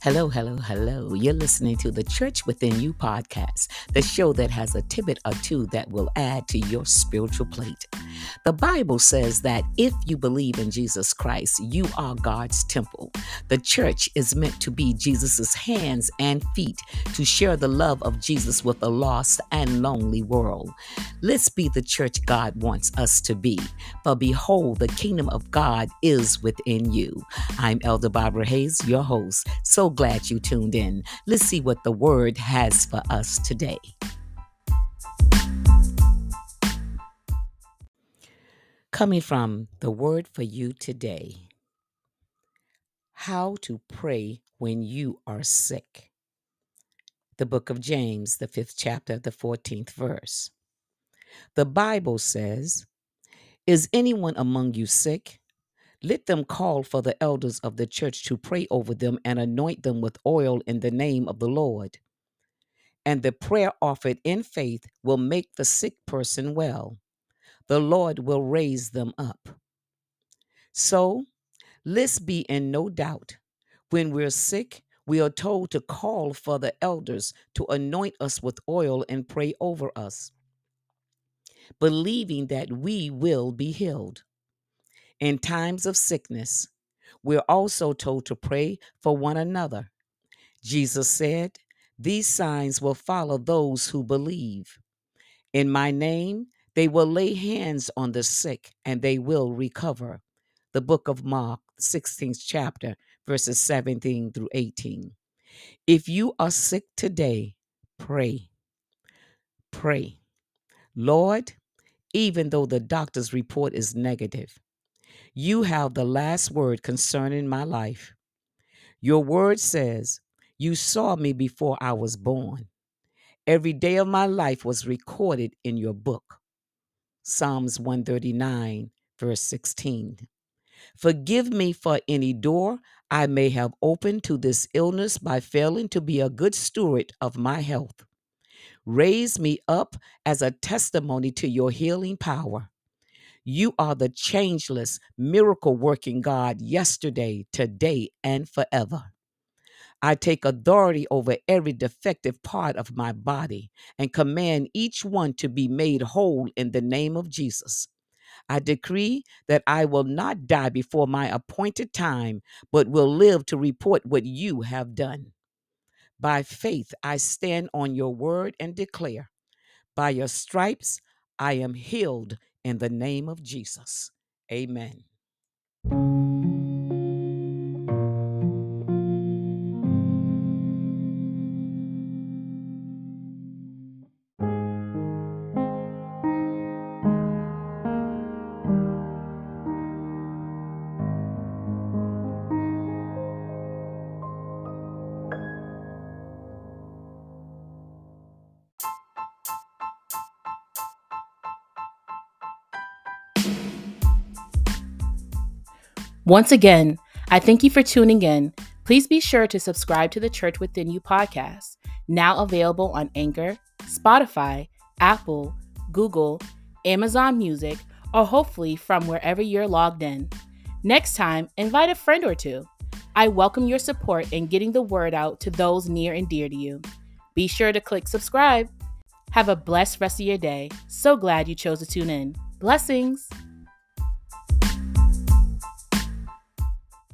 Hello, hello, hello. You're listening to the Church Within You podcast, the show that has a tidbit or two that will add to your spiritual plate. The Bible says that if you believe in Jesus Christ, you are God's temple. The church is meant to be Jesus' hands and feet to share the love of Jesus with a lost and lonely world. Let's be the church God wants us to be. For behold, the kingdom of God is within you. I'm Elder Barbara Hayes, your host. So glad you tuned in. Let's see what the word has for us today. Coming from the word for you today How to pray when you are sick. The book of James, the fifth chapter, the 14th verse. The Bible says, Is anyone among you sick? Let them call for the elders of the church to pray over them and anoint them with oil in the name of the Lord. And the prayer offered in faith will make the sick person well. The Lord will raise them up. So, let's be in no doubt. When we're sick, we are told to call for the elders to anoint us with oil and pray over us, believing that we will be healed. In times of sickness, we're also told to pray for one another. Jesus said, These signs will follow those who believe. In my name, they will lay hands on the sick and they will recover. The book of Mark, 16th chapter, verses 17 through 18. If you are sick today, pray. Pray. Lord, even though the doctor's report is negative, you have the last word concerning my life. Your word says, You saw me before I was born. Every day of my life was recorded in your book. Psalms 139, verse 16. Forgive me for any door I may have opened to this illness by failing to be a good steward of my health. Raise me up as a testimony to your healing power. You are the changeless, miracle working God yesterday, today, and forever. I take authority over every defective part of my body and command each one to be made whole in the name of Jesus. I decree that I will not die before my appointed time, but will live to report what you have done. By faith, I stand on your word and declare, by your stripes, I am healed in the name of Jesus. Amen. Once again, I thank you for tuning in. Please be sure to subscribe to the Church Within You podcast, now available on Anchor, Spotify, Apple, Google, Amazon Music, or hopefully from wherever you're logged in. Next time, invite a friend or two. I welcome your support in getting the word out to those near and dear to you. Be sure to click subscribe. Have a blessed rest of your day. So glad you chose to tune in. Blessings.